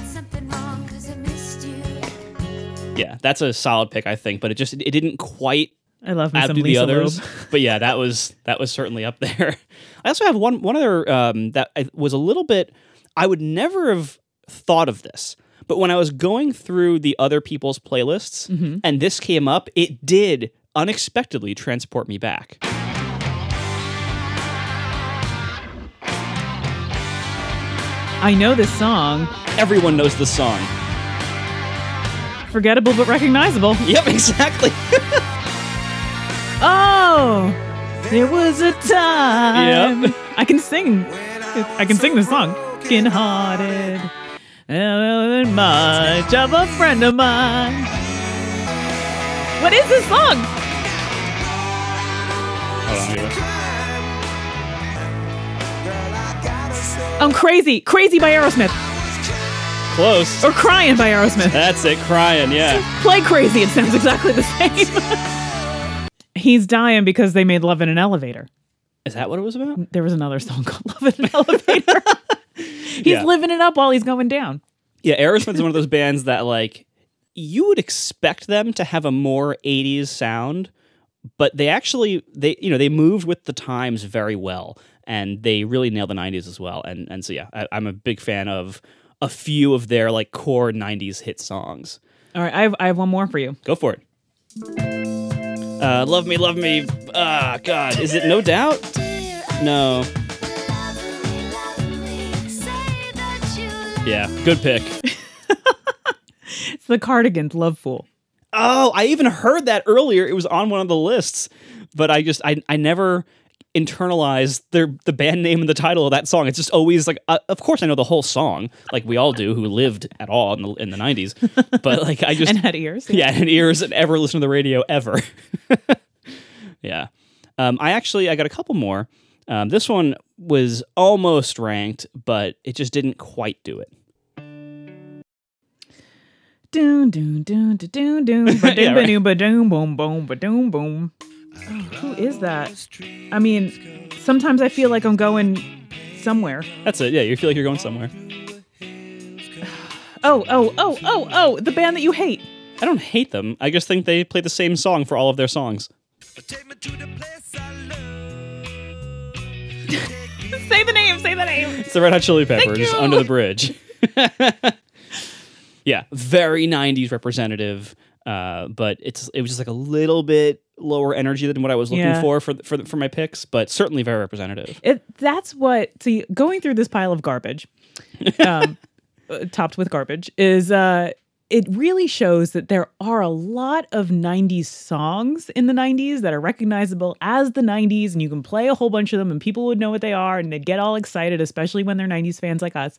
Yeah, that's a solid pick, I think. But it just it didn't quite I love me some the Lisa others. Loeb. *laughs* but yeah, that was that was certainly up there. *laughs* I also have one one other um, that I, was a little bit. I would never have thought of this, but when I was going through the other people's playlists Mm-hmm. and this came up, it did unexpectedly transport me back. I know this song. Everyone knows the song. Forgettable but recognizable. Yep, *laughs* exactly. Oh, there was a time. Yep. I can sing. I can sing this song. Skin hearted. Much of a friend of mine. What is this song? Hold on, here. I'm crazy. Crazy by Aerosmith. Close. Or crying by Aerosmith. That's it, crying. Yeah. Play crazy. It sounds exactly the same. *laughs* He's dying because they made Love in an Elevator. Is that what it was about? There was another song *laughs* called Love in an Elevator. *laughs* he's Yeah. living it up while he's going down. Yeah, Aerosmith's one of those bands that like you would expect them to have a more 80s sound, but they actually they you know, they moved with the times very well and they really nailed the 90s as well. And and so yeah, I, I'm a big fan of a few of their like core 90s hit songs. All right, I have, I have one more for you. Go for it. Uh, love me, love me. Ah, God, is it No Doubt? No. Yeah, good pick. *laughs* It's the Cardigans, Love Fool. Oh, I even heard that earlier. It was on one of the lists, but I just I I never internalized their the band name and the title of that song. It's just always like, uh, of course I know the whole song, like we all do who lived at all in the in the nineties. But like I *laughs* just And had ears. yeah, and ears and ever listen to the radio ever. *laughs* yeah, um, I actually I got a couple more. Um, this one was almost ranked, but it just didn't quite do it. Doon, doon, doon. Yeah. Ba-doom, ba-doom, boom, boom, ba-doom, boom. Oh, who is that? I mean, sometimes I feel like I'm going somewhere. That's it. Yeah, you feel like you're going somewhere. *sighs* Oh, oh, oh, oh, oh, the band that you hate. I don't hate them. I just think they play the same song for all of their songs. Take me to the place I love. Take me say the name. Say the name. It's the Red Hot Chili Peppers under the bridge. *laughs* yeah, very '90s representative, uh, but it's it was just like a little bit lower energy than what I was looking Yeah. for for for for my picks, but certainly very representative. It, that's what see going through this pile of garbage *laughs* um, uh, topped with garbage is uh it really shows that there are a lot of 90s songs in the 90s that are recognizable as the 90s and you can play a whole bunch of them and people would know what they are and they'd get all excited especially when they're 90s fans like us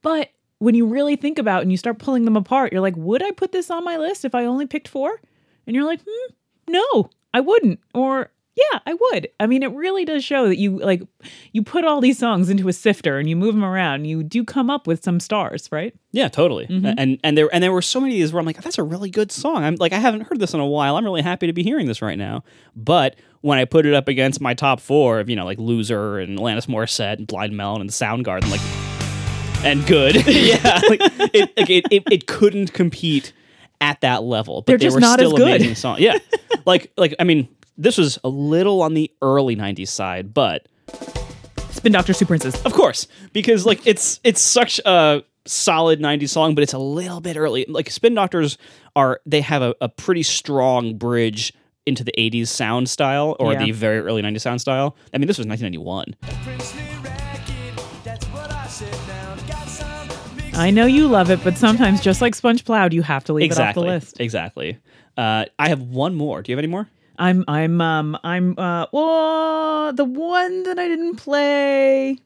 but when you really think about it and you start pulling them apart you're like would i put this on my list if i only picked four and you're like hmm, no i wouldn't or yeah i would i mean it really does show that you like you put all these songs into a sifter and you move them around and you do come up with some stars right Yeah, totally. Mm-hmm. And and there and there were so many of these where I'm like, that's a really good song. I'm like, I haven't heard this in a while. I'm really happy to be hearing this right now. But when I put it up against my top four of you know like Loser and Alanis Morissette and Blind Melon and Soundgarden, like, and good, *laughs* yeah, *laughs* like it, like it, it it couldn't compete at that level. But They're they just were not as still good. amazing songs. Yeah, *laughs* like like I mean, this was a little on the early '90s side, but Spin Doctors Two Princes of course, because like it's it's such a solid 90s song, but it's a little bit early. Like Spin Doctors are they have a, a pretty strong bridge into the 80s sound style or Yeah. the very early 90s sound style. I mean, this was 1991. Princely racket, i know you love it but sometimes just like sponge plowed you have to leave exactly. it off the list Exactly. Uh, I have one more. Do you have any more? i'm i'm um i'm uh well the one that i didn't play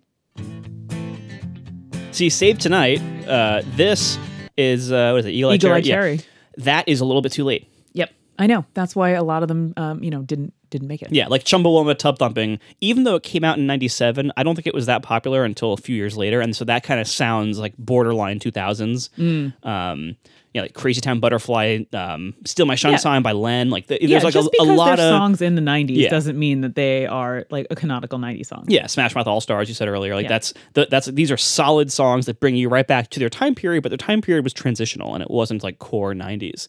See, Save Tonight, uh, this is, uh, what is it, Eagle Eye Eagle Eye Cherry? Cherry. That is a little bit too late. yep i know that's why a lot of them um you know didn't didn't make it Yeah, like Chumbawamba Tub Thumping, even though it came out in 97, I don't think it was that popular until a few years later. And so that kind of sounds like borderline 2000s. Mm. Um, yeah, like Crazy Town Butterfly, um, Steal My Sunshine by Len. Like, the, yeah, there's like a, a lot of. songs in the 90s Yeah. doesn't mean that they are like a canonical 90s song. Yeah, Smash Mouth All Stars. You said earlier, like Yeah. that's the, that's these are solid songs that bring you right back to their time period, but their time period was transitional and it wasn't like core '90s.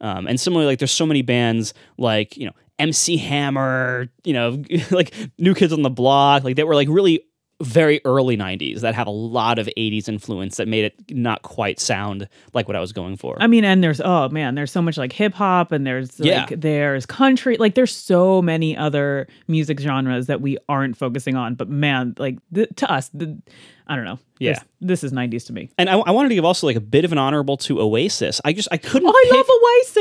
Um, and similarly, like there's so many bands like you know MC Hammer, you know, *laughs* like New Kids on the Block, like that were like really very early '90s that have a lot of '80s influence that made it not quite sound like what I was going for. I mean, and there's oh man, there's so much like hip hop and there's like Yeah. there's country, like there's so many other music genres that we aren't focusing on. But man, like to us, the, I don't know. Yeah. This, this is 90s to me. and I, I wanted to give also like a bit of an honorable to Oasis. I just I couldn't. Oh, I pick- love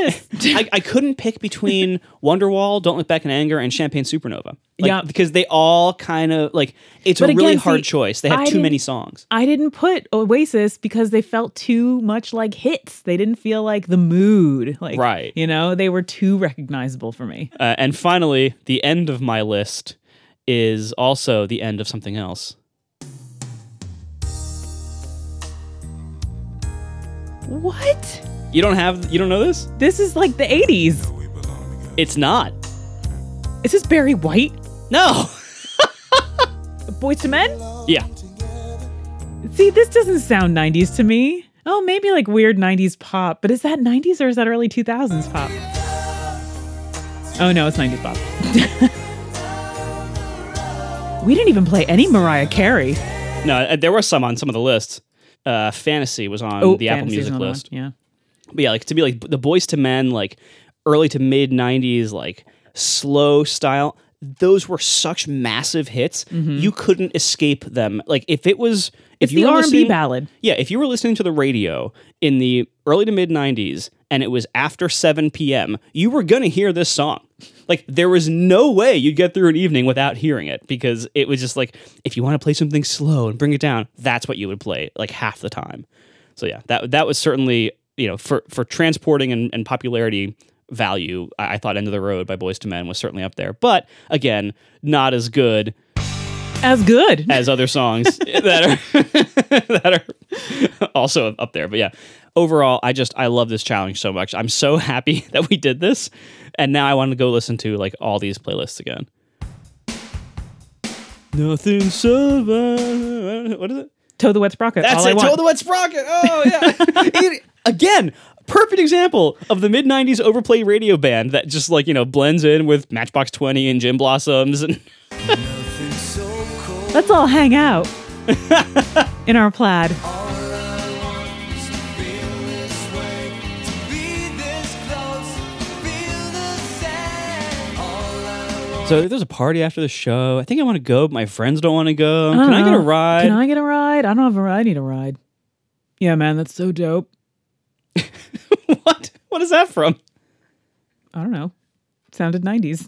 Oasis. *laughs* I, I couldn't pick between *laughs* Wonderwall, Don't Look Back in Anger, and Champagne Supernova. Like, Yeah. because they all kind of like it's But a really hard see, choice. They have I too many songs. I didn't put Oasis because they felt too much like hits. They didn't feel like the mood. Like, Right. You know, they were too recognizable for me. Uh, and finally, the end of my list is also the end of something else. What? You don't have you don't know this? This is like the 80s. It's not. Is this Barry White? No. *laughs* Boyz II Men? yeah. See, this doesn't sound 90s to me. Oh, maybe like weird 90s pop, but is that 90s or is that early 2000s pop? Oh no, it's 90s pop. *laughs* we didn't even play any Mariah Carey. No, uh, there were some on some of the lists. Uh, Fantasy was on the Apple Music another one, list. Yeah. But yeah, like to be like the Boyz II Men, like early to mid '90s, like slow style. Those were such massive hits. You couldn't escape them. Like if it was, if Mm-hmm. It's you the were R&B ballad. Yeah, if you were listening to the radio in the early to mid '90s and it was after 7 p.m., you were gonna hear this song. Like there was no way you'd get through an evening without hearing it because it was just like if you want to play something slow and bring it down, that's what you would play like half the time. So yeah, that that was certainly you know for for transporting and, and popularity value. I, I thought "End of the Road" by Boyz II Men was certainly up there, but again, not as good As good. *laughs* as other songs that are *laughs* that are also up there. But yeah, overall, I just I love this challenge so much. I'm so *laughs* happy that we did this, and now I want to go listen to like all these playlists again. Nothing survives. What is it? Toad the Wet Sprocket. That's all I it. want. Toad the Wet Sprocket. Oh yeah. *laughs* It- again, perfect example of the mid '90s overplay radio band that just like you know blends in with Matchbox Twenty and Gin Blossoms and Nothing so cold Let's all hang out *laughs* in our plaid. So there's a party after the show, I think I want to go, but my friends don't want to go. Can I get a ride? Can I get a ride? I don't have a ride. I need a ride. Yeah, man, that's so dope. *laughs* what? What is that from? I don't know. Sounded 90s.